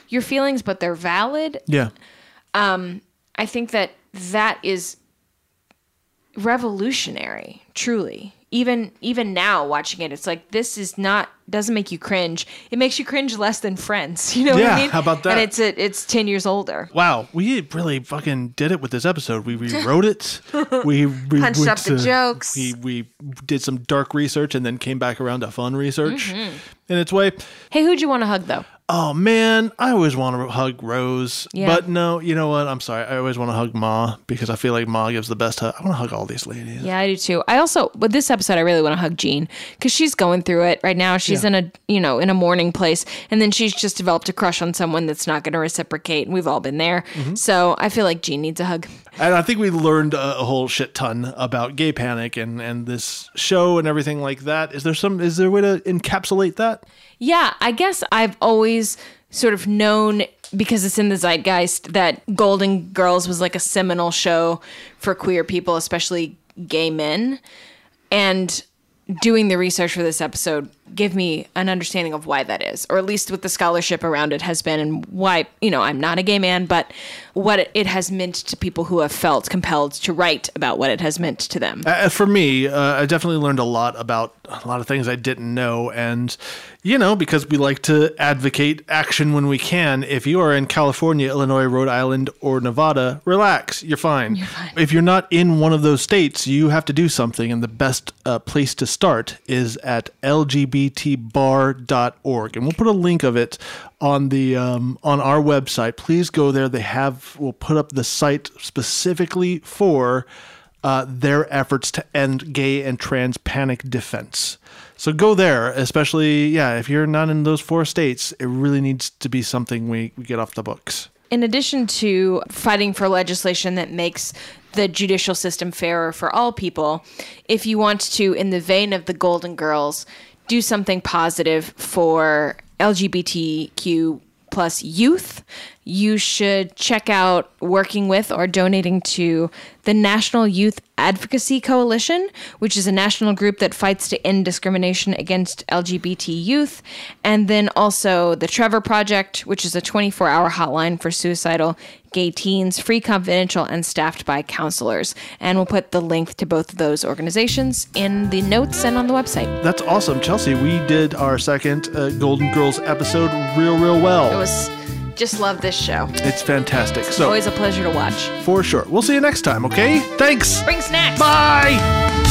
your feelings, but they're valid." Yeah. Um, I think that that is revolutionary, truly. Even even now watching it, it's like this is not doesn't make you cringe. It makes you cringe less than Friends. You know what Yeah, I mean? how about that? And it's a, it's ten years older. Wow, we really fucking did it with this episode. We rewrote it. We, we Punched up the jokes. We we did some dark research and then came back around to fun research Mm-hmm. in its way. Hey, who'd you want to hug though? Oh man, I always want to hug Rose, Yeah. but no, you know what? I'm sorry. I always want to hug Ma because I feel like Ma gives the best hug. I want to hug all these ladies. Yeah, I do too. I also with this episode, I really want to hug Jean because she's going through it right now. She's Yeah. in a you know in a mourning place, and then she's just developed a crush on someone that's not going to reciprocate, and we've all been there. Mm-hmm. So I feel like Jean needs a hug. And I think we learned a, a whole shit ton about gay panic and and this show and everything like that. Is there some? Is there a way to encapsulate that? Yeah, I guess I've always sort of known because it's in the zeitgeist that Golden Girls was like a seminal show for queer people, especially gay men. And doing the research for this episode give me an understanding of why that is, or at least what the scholarship around it has been and why, you know, I'm not a gay man, but what it- has meant to people who have felt compelled to write about what it has meant to them. Uh, for me, uh, I definitely learned a lot about a lot of things I didn't know. And, you know, because we like to advocate action when we can, if you are in California, Illinois, Rhode Island, or Nevada, relax. You're fine. You're fine. If you're not in one of those states, you have to do something. And the best uh, place to start is at lgbtbar.org. And we'll put a link of it on the um, on our website. Please go there. They have we'll put up the site specifically for uh, their efforts to end gay and trans panic defense. So go there, especially yeah. If you're not in those four states, it really needs to be something we, we get off the books. in addition to fighting for legislation that makes the judicial system fairer for all people, if you want to, in the vein of the Golden Girls, do something positive for LGBTQ plus youth. You should check out working with or donating to the National Youth Advocacy Coalition, which is a national group that fights to end discrimination against LGBT youth. And then also the Trevor Project, which is a 24 hour hotline for suicidal gay teens, free, confidential, and staffed by counselors. And we'll put the link to both of those organizations in the notes and on the website. That's awesome, Chelsea. We did our second uh, Golden Girls episode real, real well. It was just love this show. it's fantastic. So, Always a pleasure to watch. for sure. We'll see you next time, okay? Thanks. Bring snacks. Bye.